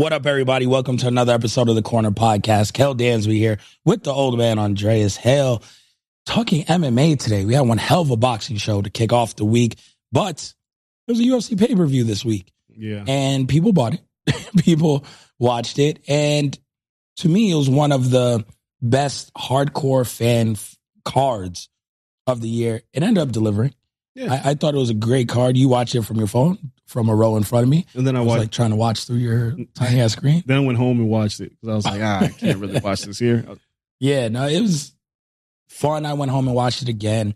What up, everybody? Welcome to another episode of the Corner Podcast. Kel Dansby here with the old man Andreas Hale. Talking MMA today. We had one hell of a boxing show to kick off the week, but there was a UFC pay per view this week, Yeah. and people bought it. people watched it, and to me, it was one of the best hardcore fan f- cards of the year. It ended up delivering. Yeah. I, I thought it was a great card. You watched it from your phone, from a row in front of me. And then I I was watched. like trying to watch through your tiny ass screen. then I went home and watched it because I was like, ah, I can't really watch this here. Yeah, no, it was fun. I went home and watched it again.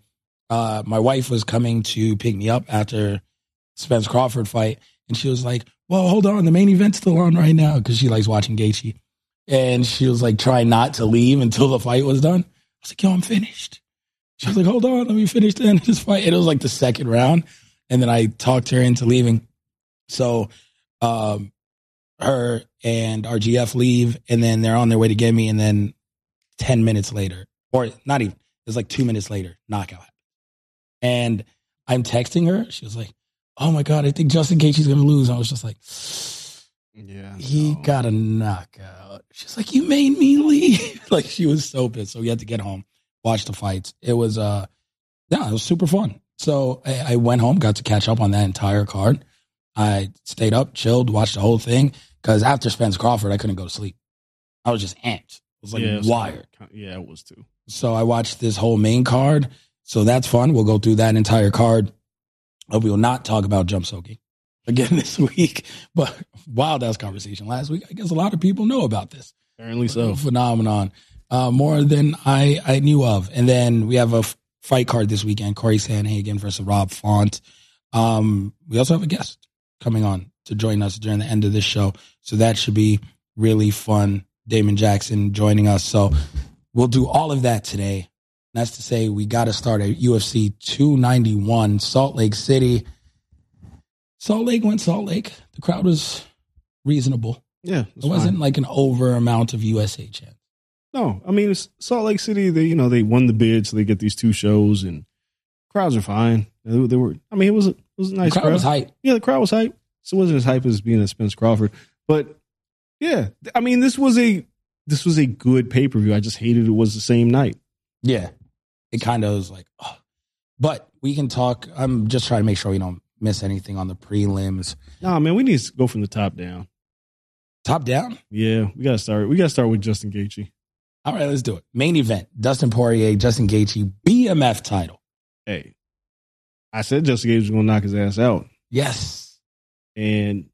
Uh, my wife was coming to pick me up after Spence Crawford fight, and she was like, "Well, hold on, the main event's still on right now," because she likes watching Gaethje, and she was like, trying not to leave until the fight was done. I was like, "Yo, I'm finished." She was like, "Hold on, let me finish the end of this fight." And it was like the second round, and then I talked her into leaving. So, um, her and RGF leave, and then they're on their way to get me, and then 10 minutes later, or not even, it was like two minutes later, knockout. And I'm texting her. She was like, Oh my God, I think Justin Gaethje's going to lose. I was just like, Yeah. He no. got a knockout. She's like, You made me leave. like, she was so pissed. So we had to get home, watch the fights. It was, uh, yeah, it was super fun. So I, I went home, got to catch up on that entire card. I stayed up, chilled, watched the whole thing. Because after Spence Crawford, I couldn't go to sleep. I was just amped. I was like Yeah, wired. kind of- Yeah, it was too. So I watched this whole main card. So that's fun. We'll go through that entire card. But we will not talk about jump soaking again this week. But wild ass conversation last week. I guess a lot of people know about this Apparently so. phenomenon uh, more than I, I knew of. And then we have a f- fight card this weekend Corey Sandhagen versus Rob Font. Um, we also have a guest coming on to join us during the end of this show. So that should be really fun. Damon Jackson joining us. So we'll do all of that today. That's to say, we got to start at UFC 291, Salt Lake City. Salt Lake went Salt Lake. The crowd was reasonable. Yeah. It wasn't like an over amount of USA chants. No, I mean, it's Salt Lake City, they, you know, they won the bid, so they get these two shows, and crowds are fine. They, they were, I mean, it was a, it was a The nice crowd was hype. Yeah, the crowd was hype. So it wasn't as hype as being at Spence Crawford, but yeah, I mean, this was a this was a good pay per view. I just hated it was the same night. Yeah. It kind of was like, oh. but we can talk. I'm just trying to make sure we don't miss anything on the prelims. Nah, man, we need to go from the top down. Top down. Yeah, we gotta start. We gotta start with Justin Gaethje. All right, let's do it. Main event: Dustin Poirier, Justin Gaethje, BMF title. Hey, I said Justin Gaethje was gonna knock his ass out, Yes. and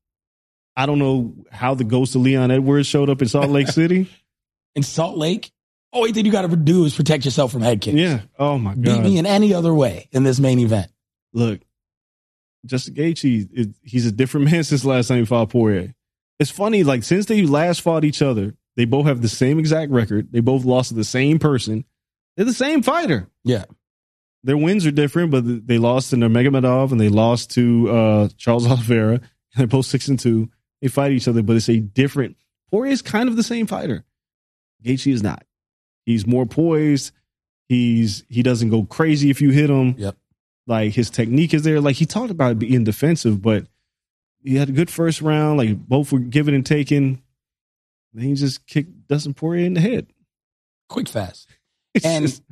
I don't know how the ghost of Leon Edwards showed up in Salt Lake City. In Salt Lake, only thing you got to do is protect yourself from head kicks. yeah. Oh my Beat god. me in any other way in this main event. Look, Justin Gaethje, he's a different man since last time he fought Poirier. It's funny, like since they last fought each other, they both have the same exact record. They both lost to the same person. They're the same fighter. Yeah. Their wins are different, but they lost to Nurmagomedov and they lost to uh, Charles Oliveira. They're both six and two. They fight each other, but it's a different. Poirier is kind of the same fighter. Gaethje is not. He's more poised. He's he doesn't go crazy if you hit him. Yep. Like his technique is there. Like he talked about being defensive, but he had a good first round. Like both were given and taken. Then he just kicked Dustin Poirier in the head. Quick, fast. It's And just-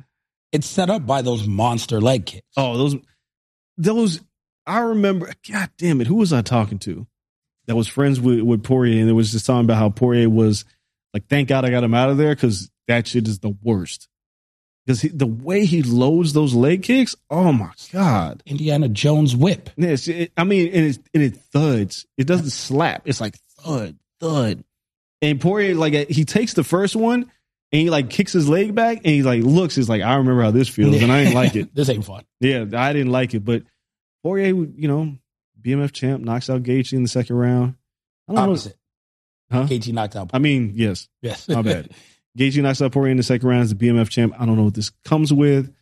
it's set up by those monster leg kicks. oh, those those I remember. God damn it, who was I talking to? That was friends with with Poirier, and it was just talking about how Poirier was like, "Thank God I got him out of there because that shit is the worst." Because the way he loads those leg kicks, oh my god! Indiana Jones whip. Yes, it, I mean, and it and it thuds. It doesn't slap. It's like thud, thud. And Poirier, like he takes the first one and he like kicks his leg back and he like looks. He's like, I remember how this feels, and I didn't like it. this ain't fun. Yeah, I didn't like it. But Poirier, you know, BMF champ knocks out Gaethje in the second round. I don't know. Opposite. Huh? KG knocked out. I mean, yes, yes. my bad. Gaethje knocks out Poirier in the second round as the BMF champ. I don't know what this comes with.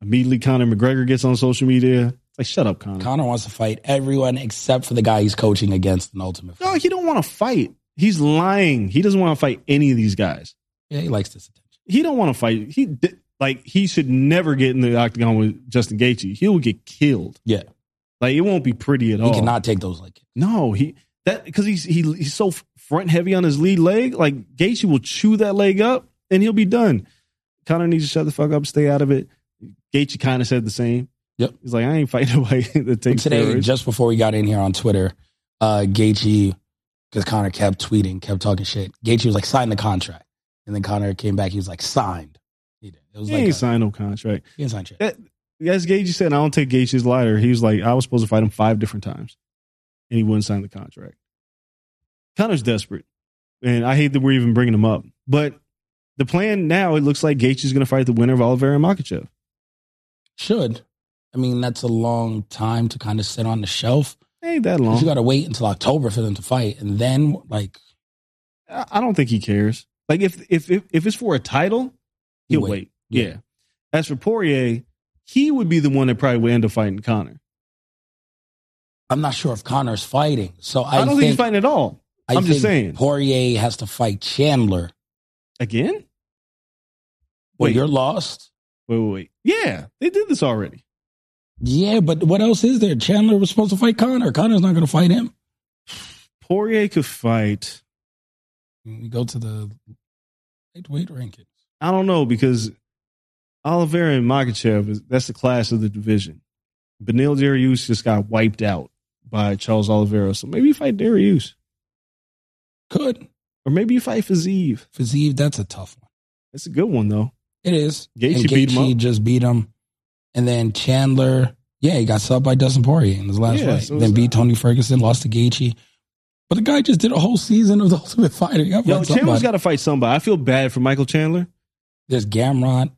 Immediately, Conor McGregor gets on social media. It's like, shut up, Conor. Conor wants to fight everyone except for the guy he's coaching against in Ultimate No, Fight. he don't want to fight. He's lying. He doesn't want to fight any of these guys. Yeah, he likes this attention. He don't want to fight. He like he should never get in the octagon with Justin Gaethje. He'll get killed. Yeah. Like it won't be pretty at He all. He cannot take those like. No, he that because he's he, he's so front heavy on his lead leg. Like Gaethje will chew that leg up and he'll be done. Connor needs to shut the fuck up, stay out of it. Gaethje kind of said the same. Yep. He's like, I ain't fighting nobody that takes Today, steroids. just before we got in here on Twitter, uh, Gaethje, because Connor kept tweeting, kept talking shit. Gaethje was like, sign the contract. And then Connor came back. He was like, signed. He did. It was he like, ain't a, signed no contract. he didn't sign shit. That, as Gagey said, I don't take Gaethje's lighter. He was like, I was supposed to fight him five different times, and he wouldn't sign the contract. Connor's desperate, and I hate that we're even bringing him up. But the plan now, it looks like Gaethje's going to fight the winner of Oliveira and Makhachev. Should. I mean, that's a long time to kind of sit on the shelf. Ain't that long. You got to wait until October for them to fight. And then, like, I I don't think he cares. Like if if if, if it's for a title, he'll wait. wait. Yeah. Yeah. As for Poirier, he would be the one that probably would end up fighting Connor. I'm not sure if Connor's fighting. So I, I, don't think, he's fighting at all. I I'm just saying. Poirier has to fight Chandler. Again? Well, Wait. you're lost. Wait, wait, wait. Yeah, they did this already. Yeah, but what else is there? Chandler was supposed to fight Connor. Connor's not going to fight him. Poirier could fight. We go to the weight rankings. I don't know because Oliveira and Makhachev is that's the class of the division. Beneil Dariush just got wiped out by Charles Oliveira, so maybe you fight Dariush, Could. or maybe you fight Fiziev. Fiziev, that's a tough one. That's a good one though. It is. Gaethje and beat him Gaethje up. just beat him. And then Chandler, yeah, he got subbed by Dustin Poirier in his last Yeah, fight. so then beat Tony Ferguson, lost to Gaethje. But the guy just did a whole season of the Ultimate Fighter. Yo, Chandler's somebody. got to fight somebody. I feel bad for Michael Chandler. There's Gamrot,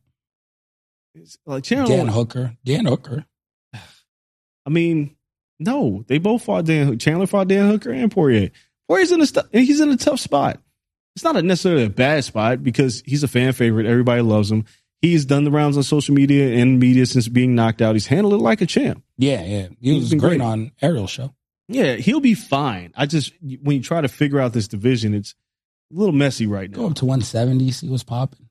It's Like Chandler, Dan Hooker. Dan Hooker. I mean, no, they both fought Dan. Chandler fought Dan Hooker and Poirier. Poirier's in a he's in a tough spot. It's not a necessarily a bad spot because he's a fan favorite. Everybody loves him. He's done the rounds on social media and media since being knocked out. He's handled it like a champ. Yeah, yeah. He He's was great, great. on Ariel show. Yeah, he'll be fine. I just when you try to figure out this division, it's a little messy right now. Go up to 170, see what's popping.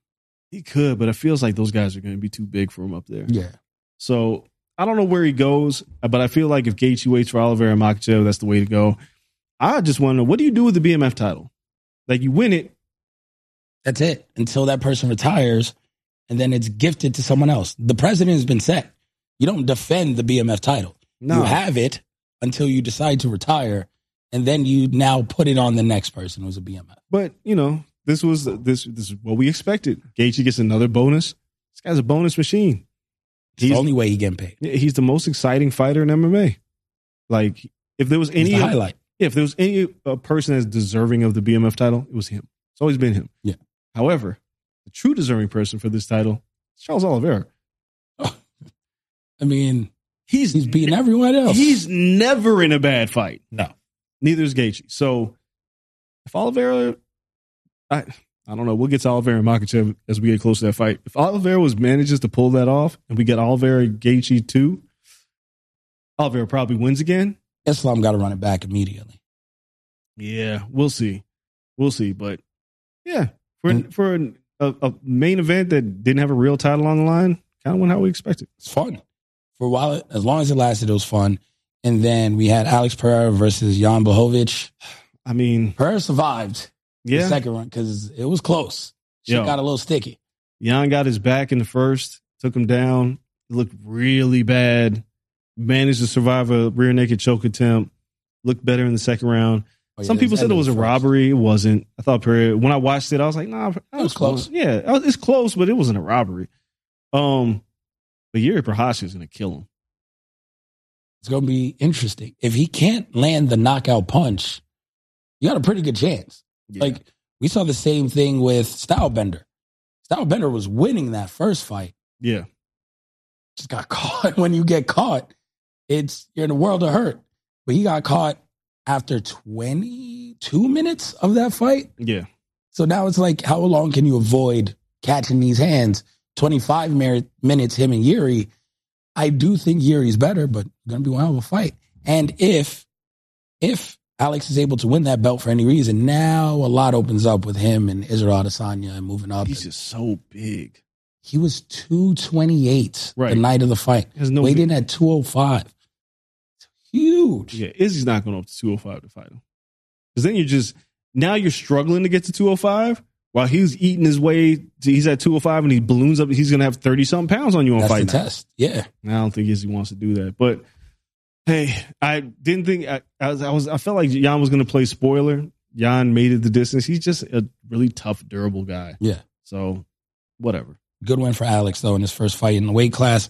He could, but it feels like those guys are going to be too big for him up there. Yeah. So I don't know where he goes, but I feel like if Gaethje waits for Oliveira and Makhachev, that's the way to go. I just want to know what do you do with the BMF title? Like you win it, That's it. Until that person retires, and then it's gifted to someone else. The president has been set. You don't defend the BMF title. No. You have it until you decide to retire, and then you now put it on the next person who's a BMF. but you know this was this this is what we expected. Gaethje gets another bonus. This guy's a bonus machine. It's the only way he getting paid. he's the most exciting fighter in MMA. Like if there was any the highlight. if there was any uh, person that's deserving of the BMF title, it was him. It's always been him. Yeah. However, true deserving person for this title is Charles Oliveira. Oh. I mean, He's he's beating everyone else. He's never in a bad fight. no. Neither is Gaethje. So if Oliveira, I I don't know. We'll get to Oliveira and Makhachev as we get close to that fight. If Oliveira was manages to pull that off, and we get Oliveira and Gaethje too, Oliveira probably wins again. Islam got to run it back immediately. Yeah, we'll see. We'll see. But yeah, for And- for a, a main event that didn't have a real title on the line kind of went how we expected. It's fun. For a while, as long as it lasted, it was fun. And then we had Alex Pereira versus Jan Blachowicz. I mean, Pereira survived the second run because it was close. She Yo. got a little sticky. Jan got his back in the first, took him down. It looked really bad. Managed to survive a rear naked choke attempt. Looked better in the second round. Oh, yeah, Some people said it was a robbery. It wasn't. I thought period. When I watched it, I was like, nah, that was close. Yeah, uh, it's close, but it wasn't a robbery. Um, but Yuri Prochazka is going to kill him. It's going to be interesting. If he can't land the knockout punch, you got a pretty good chance. Yeah. Like we saw the same thing with Stylebender. Stylebender was winning that first fight. yeah, Just got caught. When you get caught, it's you're in a world of hurt. But he got caught after 22 minutes of that fight. yeah. So now it's like, how long can you avoid catching these hands? 25 mer- minutes, him and Yuri. I do think Yuri's better, but going to be one hell of a fight. And if, if Alex is able to win that belt for any reason, now a lot opens up with him and Israel Adesanya and moving up. He's just so big. he was 228 Right. the night of the fight. No Weighed in at 205. It's huge. Yeah, Izzy's not going up to 205 to fight him. Because then you're just, now you're struggling to get to 205 while he's eating his way to, he's at 205 and he balloons up. He's going to have 30 something pounds on you on That's fight the night. test. Yeah. I don't think Izzy wants to do that. But hey, I didn't think, I, I, was, I, was, I felt like Jan was going to play spoiler. Jan made it the distance. He's just a really tough, durable guy. Yeah. So whatever. Good win for Alex, though, in his first fight in the weight class.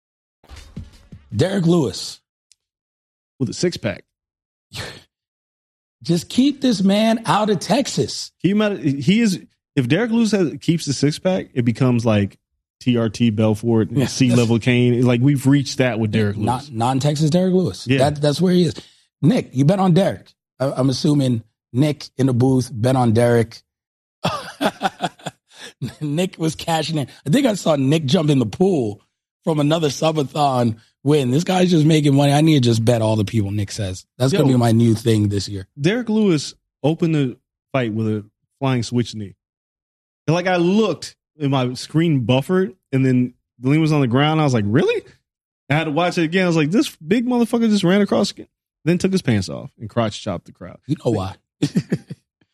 Derek Lewis. With a six pack. Just keep this man out of Texas. He might, he is, if Derek Lewis has, keeps the six pack, it becomes like TRT Belfort, Yeah. C level Kane. Like we've reached that with Derek Lewis. Not non-Texas Derek Lewis. Yeah. That, that's where he is. Nick, you bet on Derek. I, I'm assuming Nick in the booth bet on Derek. Nick was cashing in. I think I saw Nick jump in the pool from another subathon win. This guy's just making money. I need to just bet all the people Nick says. That's going to be my new thing this year. Derek Lewis opened the fight with a flying switch knee. And like I looked and my screen buffered and then the lean was on the ground. I was like, really? I had to watch it again. I was like, this big motherfucker just ran across again. Then took his pants off and crotch chopped the crowd. You know why?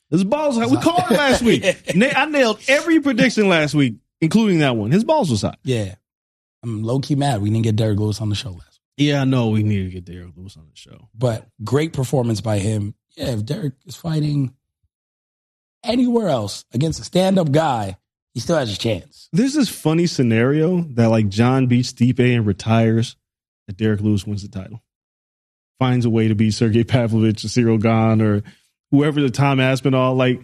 His balls hot. We called it last week. I nailed every prediction last week, including that one. His balls was hot. Yeah. I'm low key mad we didn't get Derek Lewis on the show last week. Yeah, I know we need to get Derek Lewis on the show. But great performance by him. Yeah, if Derek is fighting anywhere else against a stand up guy, He still has a chance. There's this funny scenario that like Jon beats Stipe and retires, that Derek Lewis wins the title, finds a way to beat Sergey Pavlovich or Ciryl Gane or whoever the Tom Aspinall. Like,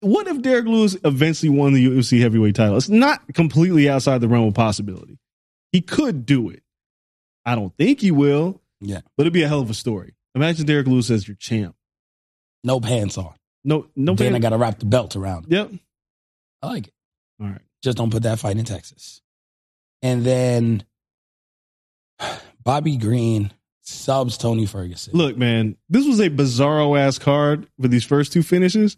what if Derek Lewis eventually won the UFC heavyweight title? It's not completely outside the realm of possibility. He could do it. I don't think he will, Yeah. but it'd be a hell of a story. Imagine Derek Lewis as your champ. No pants on. No, no. then I got to wrap the belt around. Yep. I like it. All right. Just don't put that fight in Texas. And then Bobby Green subs Tony Ferguson. Look, man, this was a bizarro ass card for these first two finishes.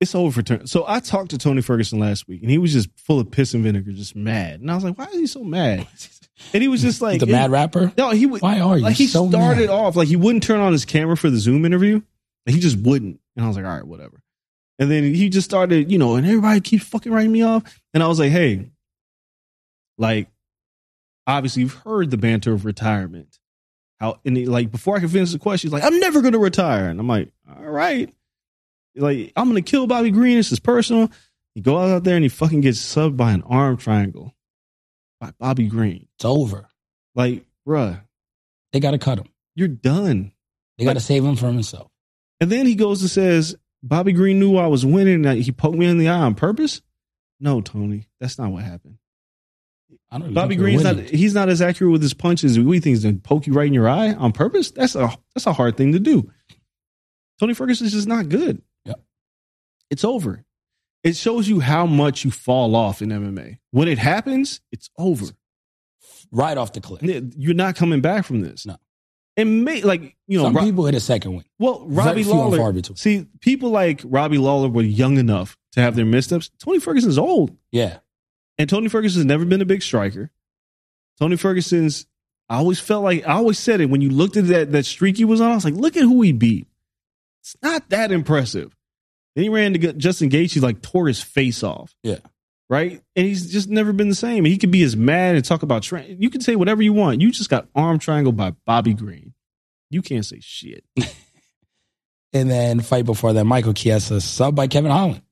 It's over for turn. So I talked to Tony Ferguson last week, and he was just full of piss and vinegar, just mad. And I was like, "Why is he so mad?" And he was just like, the mad rapper. No, he would. Why are you Like he so started mad? off like he wouldn't turn on his camera for the Zoom interview. Like, he just wouldn't. And I was like, all right, whatever. And then he just started, you know, and everybody keeps fucking writing me off. And I was like, hey, like, obviously you've heard the banter of retirement. How and he, like before I could finish the question, he's like, I'm never gonna retire. And I'm like, all right. Like, I'm gonna kill Bobby Green. This is personal. He goes out there and he fucking gets subbed by an arm triangle by Bobby Green. It's over. Like, bruh, They got to cut him. you're done. They got to save him from himself. And then he goes and says, Bobby Green knew I was winning. that He poked me in the eye on purpose. No, Tony, that's not what happened. I don't. Bobby Green's not. He's not as accurate with his punches. as We think he's gonna poke you right in your eye on purpose. That's a that's a hard thing to do. Tony Ferguson's just not good. It's over. It shows you how much you fall off in MMA. When it happens, it's over. right off the cliff. You're not coming back from this. No. And may like you know, Some people hit a second win. Well, Robbie and Lawler. See, people like Robbie Lawler were young enough to have their missteps. Tony Ferguson's old, Yeah. and Tony Ferguson's never been a big striker. Tony Ferguson's. I always felt like I always said it when you looked at that that streak he was on. I was like, look at who he beat. It's not that impressive. Then he ran to Justin Gaethje, he like tore his face off. Yeah. Right, and he's just never been the same. He could be as mad and talk about. Tra- you can say whatever you want. You just got arm triangle by Bobby Green. You can't say shit. And then fight before that, Michael Chiesa sub by Kevin Holland.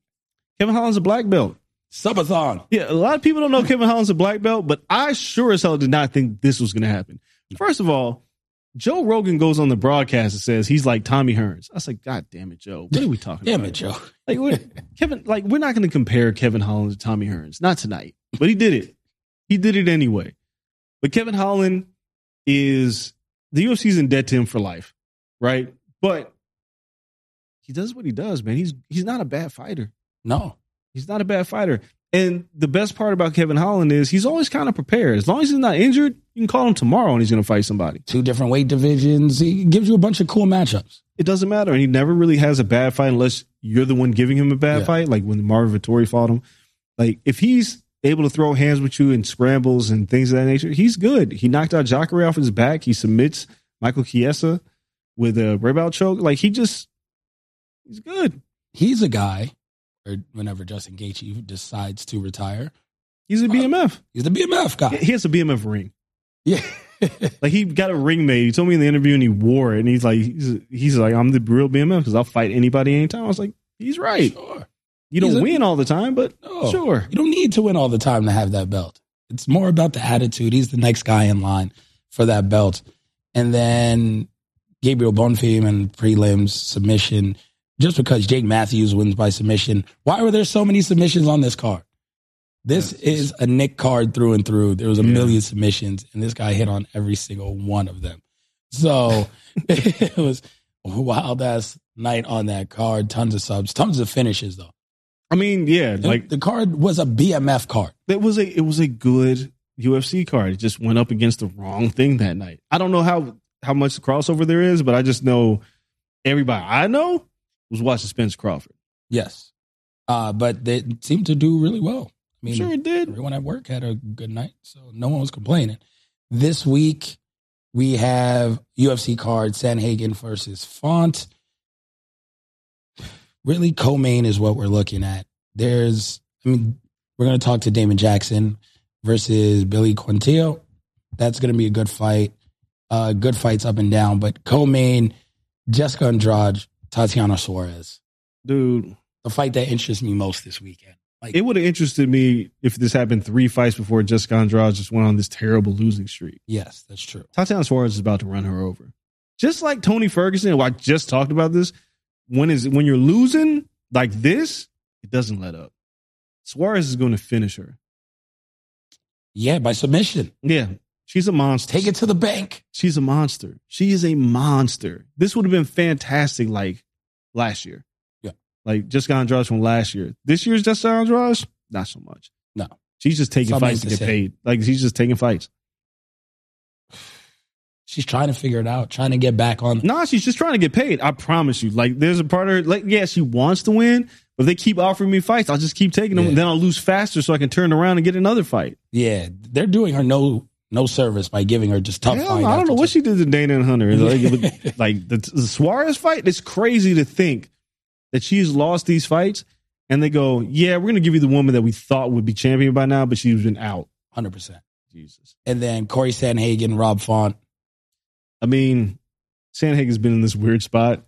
Kevin Holland's a black belt. Subathon. Yeah, a lot of people don't know Kevin Holland's a black belt, but I sure as hell did not think this was going to happen. First of all, Joe Rogan goes on the broadcast and says he's like Tommy Hearns. I was like, God damn it, Joe. What are we talking Damn about? Damn it, Joe. Like, Kevin, like, we're not going to compare Kevin Holland to Tommy Hearns. Not tonight. But he did it. He did it anyway. But Kevin Holland is, the UFC's in debt to him for life, right? But he does what he does, man. He's he's not a bad fighter. No. He's not a bad fighter. And the best part about Kevin Holland is he's always kind of prepared. As long as he's not injured, you can call him tomorrow and he's going to fight somebody. Two different weight divisions. He gives you a bunch of cool matchups. It doesn't matter. And he never really has a bad fight unless you're the one giving him a bad Yeah. fight, like when Marvin Vettori fought him. Like if he's able to throw hands with you and scrambles and things of that nature, he's good. He knocked out Jacare off his back. He submits Michael Chiesa with a rebound choke. Like he just, he's good. He's a guy, or whenever Justin Gaethje decides to retire, He's a uh, BMF. he's the BMF guy. He has a BMF ring. Yeah. Like he got a ring made. He told me in the interview and he wore it. And he's like, he's, he's like, I'm the real BMF because I'll fight anybody anytime. I was like, he's right. sure. You don't a- win all the time, but No. sure. You don't need to win all the time to have that belt. It's more about the attitude. He's the next guy in line for that belt. And then Gabriel Bonfim and prelims submission. Just because Jake Matthews wins by submission, why were there so many submissions on this card? This is a Nick card through and through. There was a Yeah. million submissions, and this guy hit on every single one of them. So it was wild ass night on that card. Tons of subs, tons of finishes though. I mean, yeah, Like like the card was a BMF card. it was a it was a good UFC card. It just went up against the wrong thing that night. I don't know how how much crossover there is, but I just know everybody I know was watching Spence Crawford. Yes. Uh, but they seemed to do really well. I mean, sure it did. everyone at work had a good night, so no one was complaining. This week, we have UFC card Sandhagen versus Font. Really, co-main is what we're looking at. There's, I mean, we're going to talk to Damon Jackson versus Billy Quarantillo. That's going to be a good fight. Uh, good fights up and down, but co-main, Jessica Andrade, Tatiana Suarez Dude, the fight that interests me most this weekend. Like- it would have interested me if this happened three fights before Jessica Andrade just went on this terrible losing streak. Yes, that's true. Tatiana Suarez is about to run her over. Just like Tony Ferguson, I just talked about this. When is when you're losing like this, it doesn't let up. Suarez is going to finish her. Yeah, by submission. Yeah, she's a monster. Take it to the bank. She's a monster. She is a monster. This would have been fantastic like last year. Yeah. Like Jessica Andrade from last year. This year's Jessica Andrade, not so much. No. She's just taking Something fights to to get say. paid. Like she's just taking fights. She's trying to figure it out, trying to get back on. No, she's just trying to get paid. I promise you. Like there's a part of her, like, yeah, she wants to win, but they keep offering me fights, I'll just keep taking them. Yeah. Then I'll lose faster so I can turn around and get another fight. Yeah, they're doing her no no service by giving her just tough Hell. I don't know what she did to Dana and Hunter. Like, like the, the Suarez fight, it's crazy to think that she's lost these fights and they go, yeah, we're going to give you the woman that we thought would be champion by now, but she's been out. hundred percent. Jesus. And then Corey Sandhagen, Rob Font. I mean, Sandhagen's been in this weird spot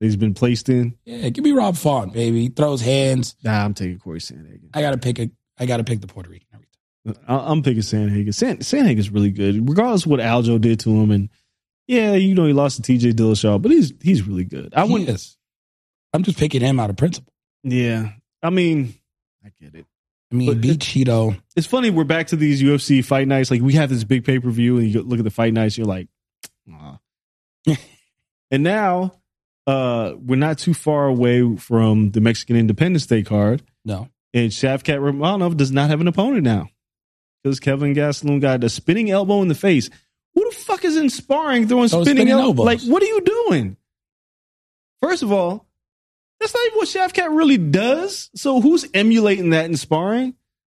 that he's been placed in. Yeah, give me Rob Font, baby. He throws hands. Nah, I'm taking Corey Sandhagen. I gotta pick a. I gotta pick the Puerto Rican every time. I- I'm picking Sandhagen. San- Sandhagen's really good, regardless of what Aljo did to him. And yeah, you know he lost to T.J. Dillashaw, but he's he's really good. I He wouldn't. is. I'm just picking him out of principle. Yeah, I mean, I get it. I mean, But beat it- Cheeto. It's funny. We're back to these UFC fight nights. Like we have this big pay per view, and you look at the fight nights. You're like, Aw. and now uh we're not too far away from the Mexican Independence Day card, No, and Shavkat Rakhmonov does not have an opponent now because Kevin Gastelum got a spinning elbow in the face. Who the fuck is in sparring throwing Throwing spinning, spinning elbows? elbows. Like, what are you doing? First of all, that's not even what Shavkat really does. So who's emulating that in sparring?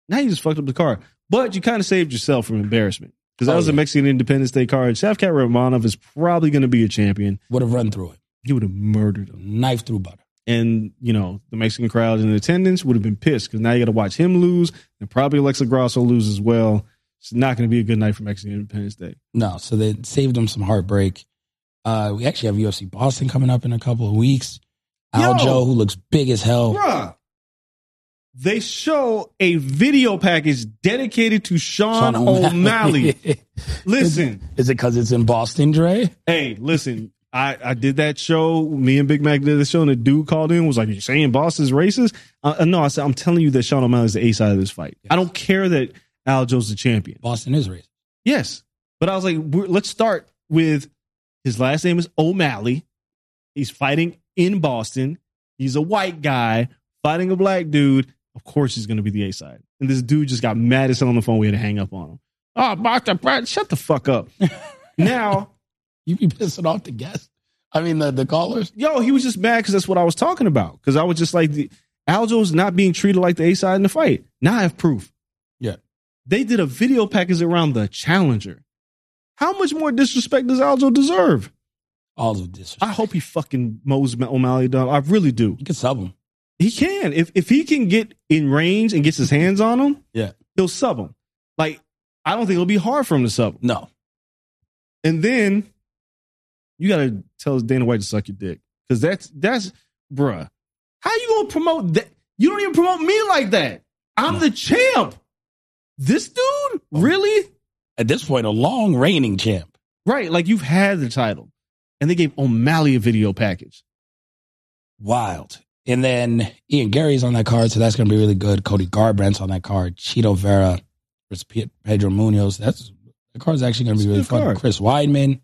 Now you just fucked up the card. But you kind of saved yourself from embarrassment. Because that Oh, was a. Mexican Independence Day card. Shavkat Rakhmonov is probably going to be a champion. would have run through it. He would have murdered him. Knife through butter. And, you know, the Mexican crowd in attendance would have been pissed because now you got to watch him lose and probably Alexa Grasso lose as well. It's not going to be a good night for Mexican Independence Day. No, so they saved them some heartbreak. Uh, we actually have UFC Boston coming up in a couple of weeks. Yo! Aljo, who looks big as hell. Bruh. They show a video package dedicated to Sean, O'Malley. Listen, Is it because it's in Boston, Dre? hey, listen. I, I did that show. Me and Big Mac did the show, and the dude called in was like, "You saying Boston's racist?" Uh, uh, no, I said, "I'm telling you that Sean O'Malley's the A side of this fight. I don't care that Aljo's the champion. Boston is racist. Yes, but I was like, we're, let's start with his last name is O'Malley. He's fighting in Boston. He's a white guy fighting a black dude. Of course, he's going to be the A side. And this dude just got mad as hell on the phone. We had to hang up on him. Oh, Martha Brad, shut the fuck up. now, You be pissing off the guests. I mean, the, the callers. yo, he was just mad because that's what I was talking about. Because I was just like, the, Aljo's not being treated like the A side in the fight. Now I have proof. Yeah. They did a video package around the challenger. How much more disrespect does Aljo deserve? All of disrespect. I hope he fucking mows O'Malley down. I really do. He can sub him. He can. If if he can get in range and gets his hands on him, Yeah. he'll sub him. Like, I don't think it'll be hard for him to sub him. No. And then you gotta tell Dana White to suck your dick. Cause that's that's bruh. How you gonna promote that? You don't even promote me like that. I'm the champ. This dude? Really? At this point, a long reigning champ. Right. Like you've had the title. And they gave O'Malley a video package. Wild. And then Ian Garry's on that card, so that's going to be really good. Cody Garbrandt's on that card. Chito Vera versus Pedro Munhoz. That's the card's actually going to be really fun. card. Chris Weidman,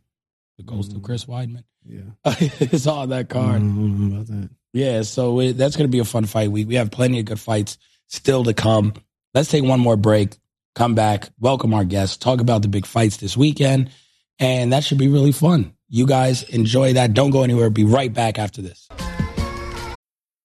the ghost of Mhm. Chris Weidman, Yeah. it's on that card. Don't about that. Yeah, so it, that's going to be a fun fight week. We have plenty of good fights still to come. Let's take one more break, come back, welcome our guests, talk about the big fights this weekend, and that should be really fun. You guys enjoy that. Don't go anywhere. Be right back after this.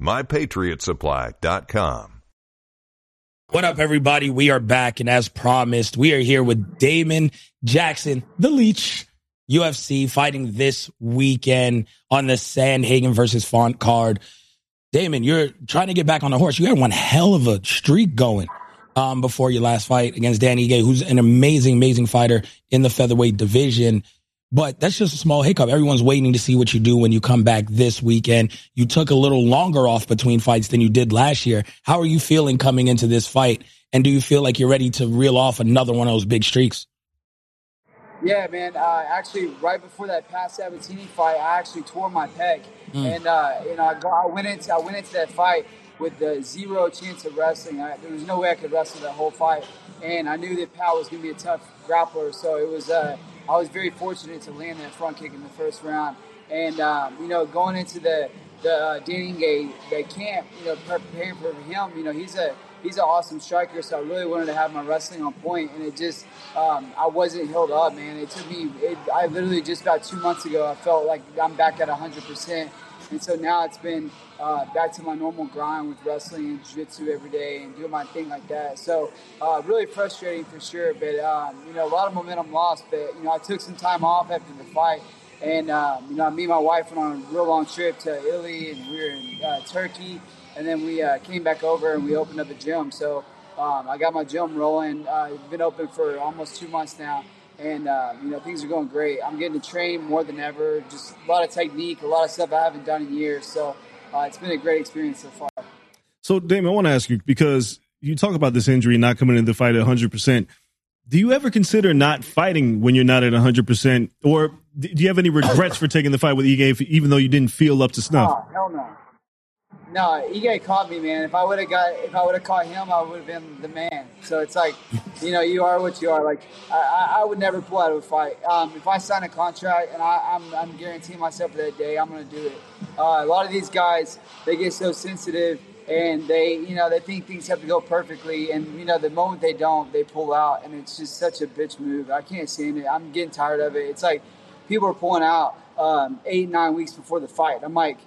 MyPatriotSupply.com. What up, everybody? We are back, and as promised, we are here with Damon Jackson, the Leech, UFC, fighting this weekend on the Sandhagen versus Font card. Damon, you're trying to get back on the horse. You had one hell of a streak going um, before your last fight against Dan Ige, who's an amazing, amazing fighter in the featherweight division. But that's just a small hiccup. Everyone's waiting to see what you do when you come back this weekend. You took a little longer off between fights than you did last year. How are you feeling coming into this fight? And do you feel like you're ready to reel off another one of those big streaks? Yeah, man. Uh, actually, right before that Pat Sabatini fight, I actually tore my pec, mm. and uh, you know, I, go, I went into I went into that fight with the zero chance of wrestling. I, there was no way I could wrestle that whole fight, and I knew that Pat was going to be a tough grappler. So it was. Uh, I was very fortunate to land that front kick in the first round. And um, you know, going into the the uh, the camp, you know, preparing for him, you know, he's a he's an awesome striker. So I really wanted to have my wrestling on point, and it just um, I wasn't held up, man. It took me. It, I literally just about two months ago, I felt like I'm back at 100 percent and so now it's been uh, back to my normal grind with wrestling and jiu-jitsu every day and doing my thing like that. So uh, really frustrating for sure, but um, you know a lot of momentum lost. But you know I took some time off after the fight, and um, you know me and my wife went on a real long trip to Italy, and we were in uh, Turkey, and then we uh, came back over and we opened up a gym. So um, I got my gym rolling. Uh, it's been open for almost two months now and uh, you know things are going great. I'm getting to train more than ever. Just a lot of technique, a lot of stuff I haven't done in years. So uh, it's been a great experience so far. So, Damon, I want to ask you because you talk about this injury not coming into the fight at 100. percent Do you ever consider not fighting when you're not at 100, percent or do you have any regrets for taking the fight with Ige, even though you didn't feel up to snuff? Oh, hell no. No, Ige caught me, man. If I would have got, if I would have caught him, I would have been the man. So it's like, you know, you are what you are. Like, I, I would never pull out of a fight. Um, if I sign a contract and I, I'm, I'm guaranteeing myself that day, I'm going to do it. Uh, a lot of these guys, they get so sensitive and they, you know, they think things have to go perfectly, and you know, the moment they don't, they pull out, and it's just such a bitch move. I can't stand it. I'm getting tired of it. It's like people are pulling out um, eight, nine weeks before the fight. I'm like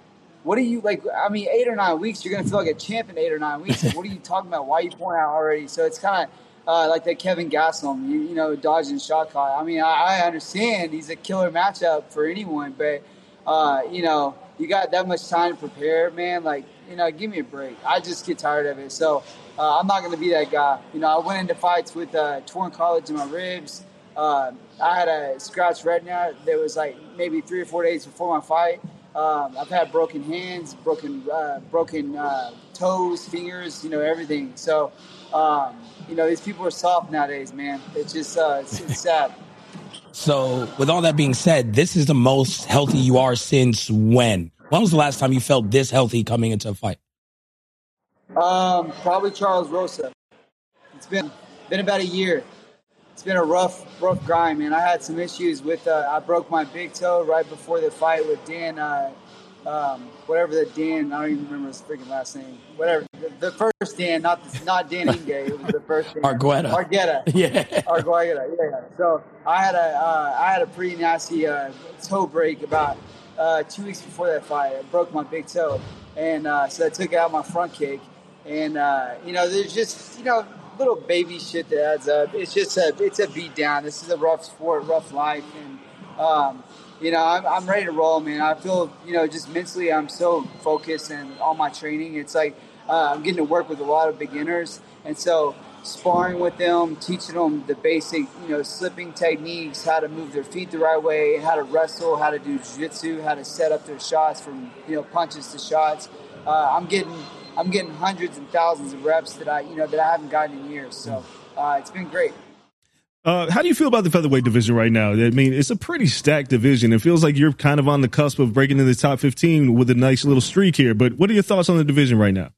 what are you like? I mean, eight or nine weeks, you're gonna feel like a champ in eight or nine weeks. Like, what are you talking about? Why are you pouring out already? So it's kind of uh, like that Kelvin Gastelum, you, you know, dodging shot call. I mean, I, I, understand he's a killer matchup for anyone, but uh, you know, you got that much time to prepare, man. Like, you know, give me a break. I just get tired of it. So uh, I'm not gonna be that guy. You know, I went into fights with uh, torn cartilage in my ribs. Uh, I had a scratch retina that was like maybe three or four days before my fight. Um, I've had broken hands, broken uh, broken uh, toes, fingers, you know, everything. So, um, you know, these people are soft nowadays, man. It's just uh, it's, it's sad. So, with all that being said, this is the most healthy you are since when? When was the last time you felt this healthy coming into a fight? Um, probably Charles Rosa. It's been been about a year it's been a rough, rough grind, man. I had some issues with. Uh, I broke my big toe right before the fight with Dan. Uh, um, whatever the Dan, I don't even remember his freaking last name. Whatever the, the first Dan, not the, not Dan Inge, It was the first Dan. Argueta. Argueta. Yeah. Argueta. Yeah. So I had a uh, I had a pretty nasty uh, toe break about uh, two weeks before that fight. I broke my big toe, and uh, so I took out my front kick. And you know, there's just you know little baby shit that adds up. It's just a it's a beat down. This is a rough sport, rough life, and um, you know I'm, I'm ready to roll, man. I feel you know just mentally I'm so focused and all my training. It's like uh, I'm getting to work with a lot of beginners, And so sparring with them, teaching them the basic, you know, slipping techniques, how to move their feet the right way, how to wrestle, how to do jiu-jitsu, how to set up their shots from, you know, punches to shots. Uh, I'm getting I'm getting hundreds and thousands of reps that I, you know, that I haven't gotten in years. So uh, it's been great. Uh, how do you feel about the featherweight division right now? I mean, it's a pretty stacked division. It feels like you're kind of on the cusp of breaking into the top 15 with a nice little streak here. But what are your thoughts on the division right now?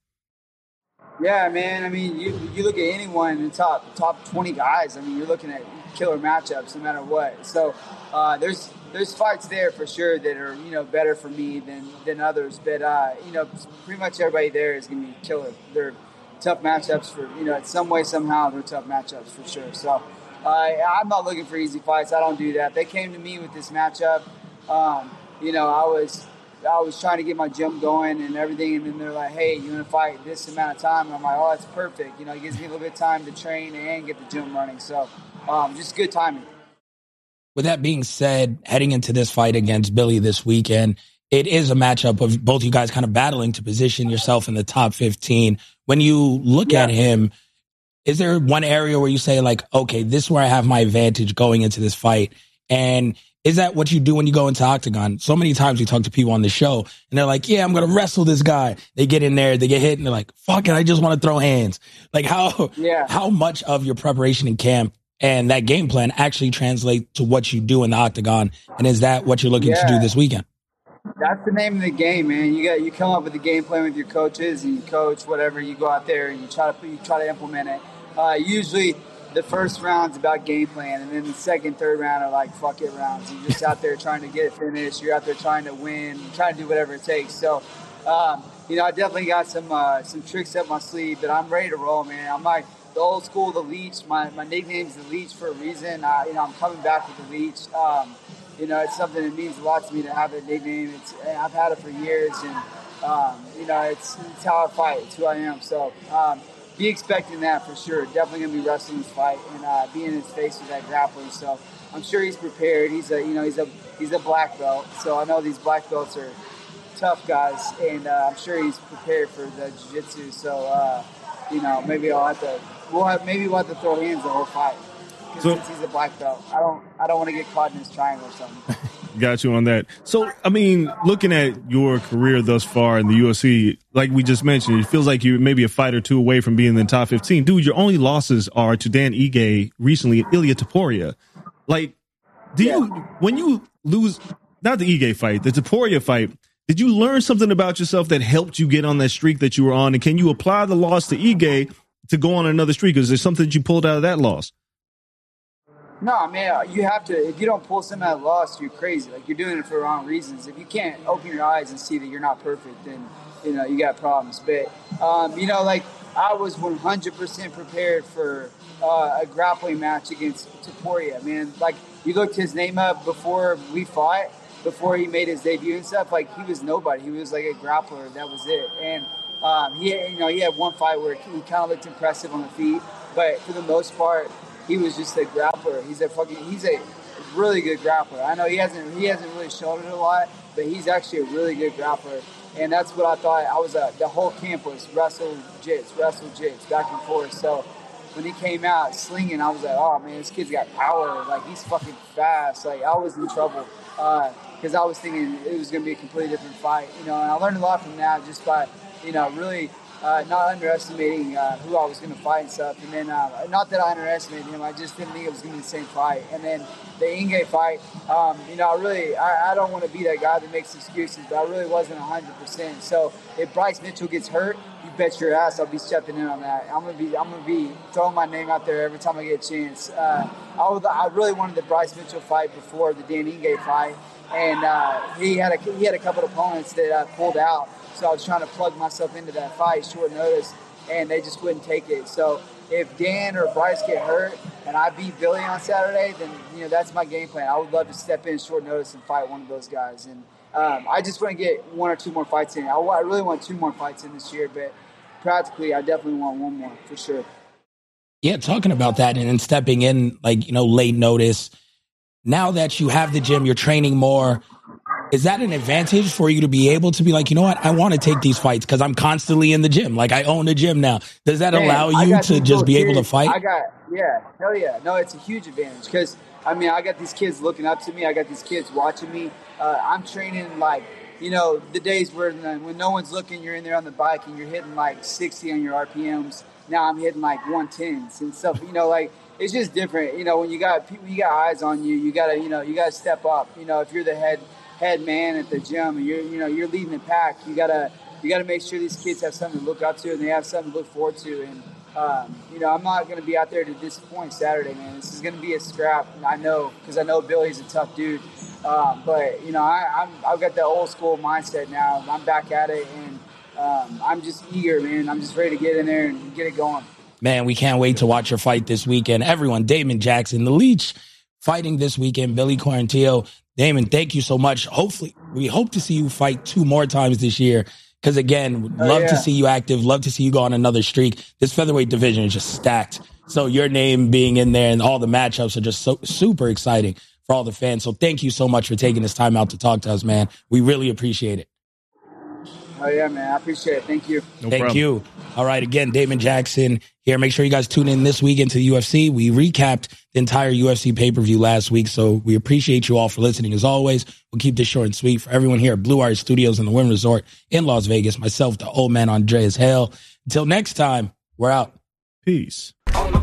Yeah, man. I mean, you you look at anyone in the top top 20 guys. I mean, you're looking at killer matchups no matter what. So uh, there's there's fights there for sure that are you know better for me than than others. But uh, you know, pretty much everybody there is going to be killer. They're tough matchups for you know, in some way somehow they're tough matchups for sure. So uh, I'm not looking for easy fights. I don't do that. They came to me with this matchup. Um, you know, I was I was trying to get my gym going and everything, and then they're like, "Hey, you want to fight this amount of time?" And I'm like, "Oh, that's perfect." You know, it gives me a little bit of time to train and get the gym running. So, um, just good timing. With that being said, heading into this fight against Billy this weekend, it is a matchup of both you guys kind of battling to position yourself in the top 15. When you look Yeah. at him, is there one area where you say like, okay, this is where I have my advantage going into this fight? And is that what you do when you go into octagon? So many times we talk to people on the show and they're like, yeah, I'm going to wrestle this guy. They get in there, they get hit and they're like, fuck it. I just want to throw hands. Like how, Yeah. how much of your preparation in camp and that game plan actually translate to what you do in the octagon? And is that what you're looking to do this weekend? That's the name of the game, man. You got you come up with a game plan with your coaches and you coach whatever. You go out there and you try to you try to implement it. Uh, usually, the first round's about game plan, and then the second, third round are like fuck it rounds. You're just out there trying to get it finished. You're out there trying to win, trying to do whatever it takes. So, um, you know, I definitely got some uh, some tricks up my sleeve, but I'm ready to roll, man. I'm like the old school, the leech. My my nickname's the leech for a reason. I, you know, I'm coming back with the leech. Um, you know, it's something that means a lot to me to have that nickname. It's I've had it for years, and um, you know, it's, it's how I fight. It's who I am. So um, be expecting that for sure. Definitely gonna be wrestling this fight and uh, be in his face with that grappling. So I'm sure he's prepared. He's a you know he's a he's a black belt. So I know these black belts are tough guys, and uh, I'm sure he's prepared for the jiu-jitsu. So uh, you know, maybe I'll have to we'll have maybe we'll have to throw hands the whole fight. So- since he's a black belt, I don't I don't want to get caught in his triangle or something. Got you on that. So, I mean, looking at your career thus far in the UFC, like we just mentioned, it feels like you're maybe a fight or two away from being in the top 15. Dude, your only losses are to Dan Ige recently and Ilia Topuria. Like, do you, when you lose, not the Ige fight, the Topuria fight, did you learn something about yourself that helped you get on that streak that you were on? And can you apply the loss to Ige to go on another streak? Is there something that you pulled out of that loss? No, I mean, you have to. If you don't pull something out loss, you're crazy. Like you're doing it for the wrong reasons. If you can't open your eyes and see that you're not perfect, then you know you got problems. But um, you know, like I was 100% prepared for uh, a grappling match against Topuria. Man, like you looked his name up before we fought, before he made his debut and stuff. Like he was nobody. He was like a grappler. That was it. And um, he, you know, he had one fight where he kind of looked impressive on the feet, but for the most part he was just a grappler. He's a fucking he's a really good grappler. I know he hasn't he hasn't really shown it a lot, but he's actually a really good grappler. And that's what I thought. I was uh, the whole camp was wrestle jits, wrestle jits, back and forth. So when he came out slinging, I was like, oh man, this kid's got power. Like he's fucking fast. Like I was in trouble because I was thinking it was going to be a completely different fight. You know, and I learned a lot from that just by you know really uh, not underestimating uh, who I was going to fight and stuff. And then, uh, not that I underestimated him, I just didn't think it was going to be the same fight. And then the Ige fight, um, you know, I really, I, I don't want to be that guy that makes excuses, but I really wasn't 100%. So if Bryce Mitchell gets hurt, you bet your ass I'll be stepping in on that. I'm gonna be, I'm gonna be throwing my name out there every time I get a chance. Uh, I, was, I really wanted the Bryce Mitchell fight before the Dan Ige fight, and uh, he had a he had a couple of opponents that uh, pulled out. So I was trying to plug myself into that fight short notice, and they just wouldn't take it. So if Dan or Bryce get hurt and I beat Billy on Saturday, then you know that's my game plan. I would love to step in short notice and fight one of those guys. And um, I just want to get one or two more fights in. I, I really want two more fights in this year, but practically I definitely want one more for sure. Yeah, talking about that and then stepping in like, you know, late notice. Now that you have the gym, you're training more. Is that an advantage for you to be able to be like, you know what, I want to take these fights because I'm constantly in the gym. Like I own a gym now. Does that Man, allow you to just be able to fight? I got yeah, hell yeah. No, it's a huge advantage because I mean I got these kids looking up to me. I got these kids watching me. Uh, I'm training like you know the days where when no one's looking, you're in there on the bike and you're hitting like 60 on your RPMs. Now I'm hitting like 110s and stuff. You know, like it's just different. You know, when you got people, you got eyes on you. You gotta you know you gotta step up. You know, if you're the head head man at the gym and you're you know you're leading the pack, you gotta you gotta make sure these kids have something to look up to and they have something to look forward to. And um, you know, I'm not to be out there to disappoint Saturday, man. This is to be a scrap. I know because I know Billy's a tough dude. Um, but you know, I, I'm, I've got the old school mindset now. I'm back at it, and um, I'm just eager, man. I'm just ready to get in there and get it going. Man, we can't wait to watch your fight this weekend. Everyone, Damon Jackson, the Leech, fighting this weekend. Billy Quarantillo. Damon, thank you so much. Hopefully, we hope to see you fight two more times this year. Because again, would Oh, love yeah. to see you active. Love to see you go on another streak. This featherweight division is just stacked. So your name being in there and all the matchups are just so super exciting for all the fans. So thank you so much for taking this time out to talk to us, man. We really appreciate it. Oh yeah, man. I appreciate it. Thank you. Thank you. All right. Again, Damon Jackson here. Make sure you guys tune in this week into the UFC. We recapped the entire UFC pay per view last week. So we appreciate you all for listening. As always, we'll keep this short and sweet for everyone here at Blue Wire Studios in the Wynn Resort in Las Vegas. Myself, the old man Andreas Hale. Until next time, we're out. Peace. On the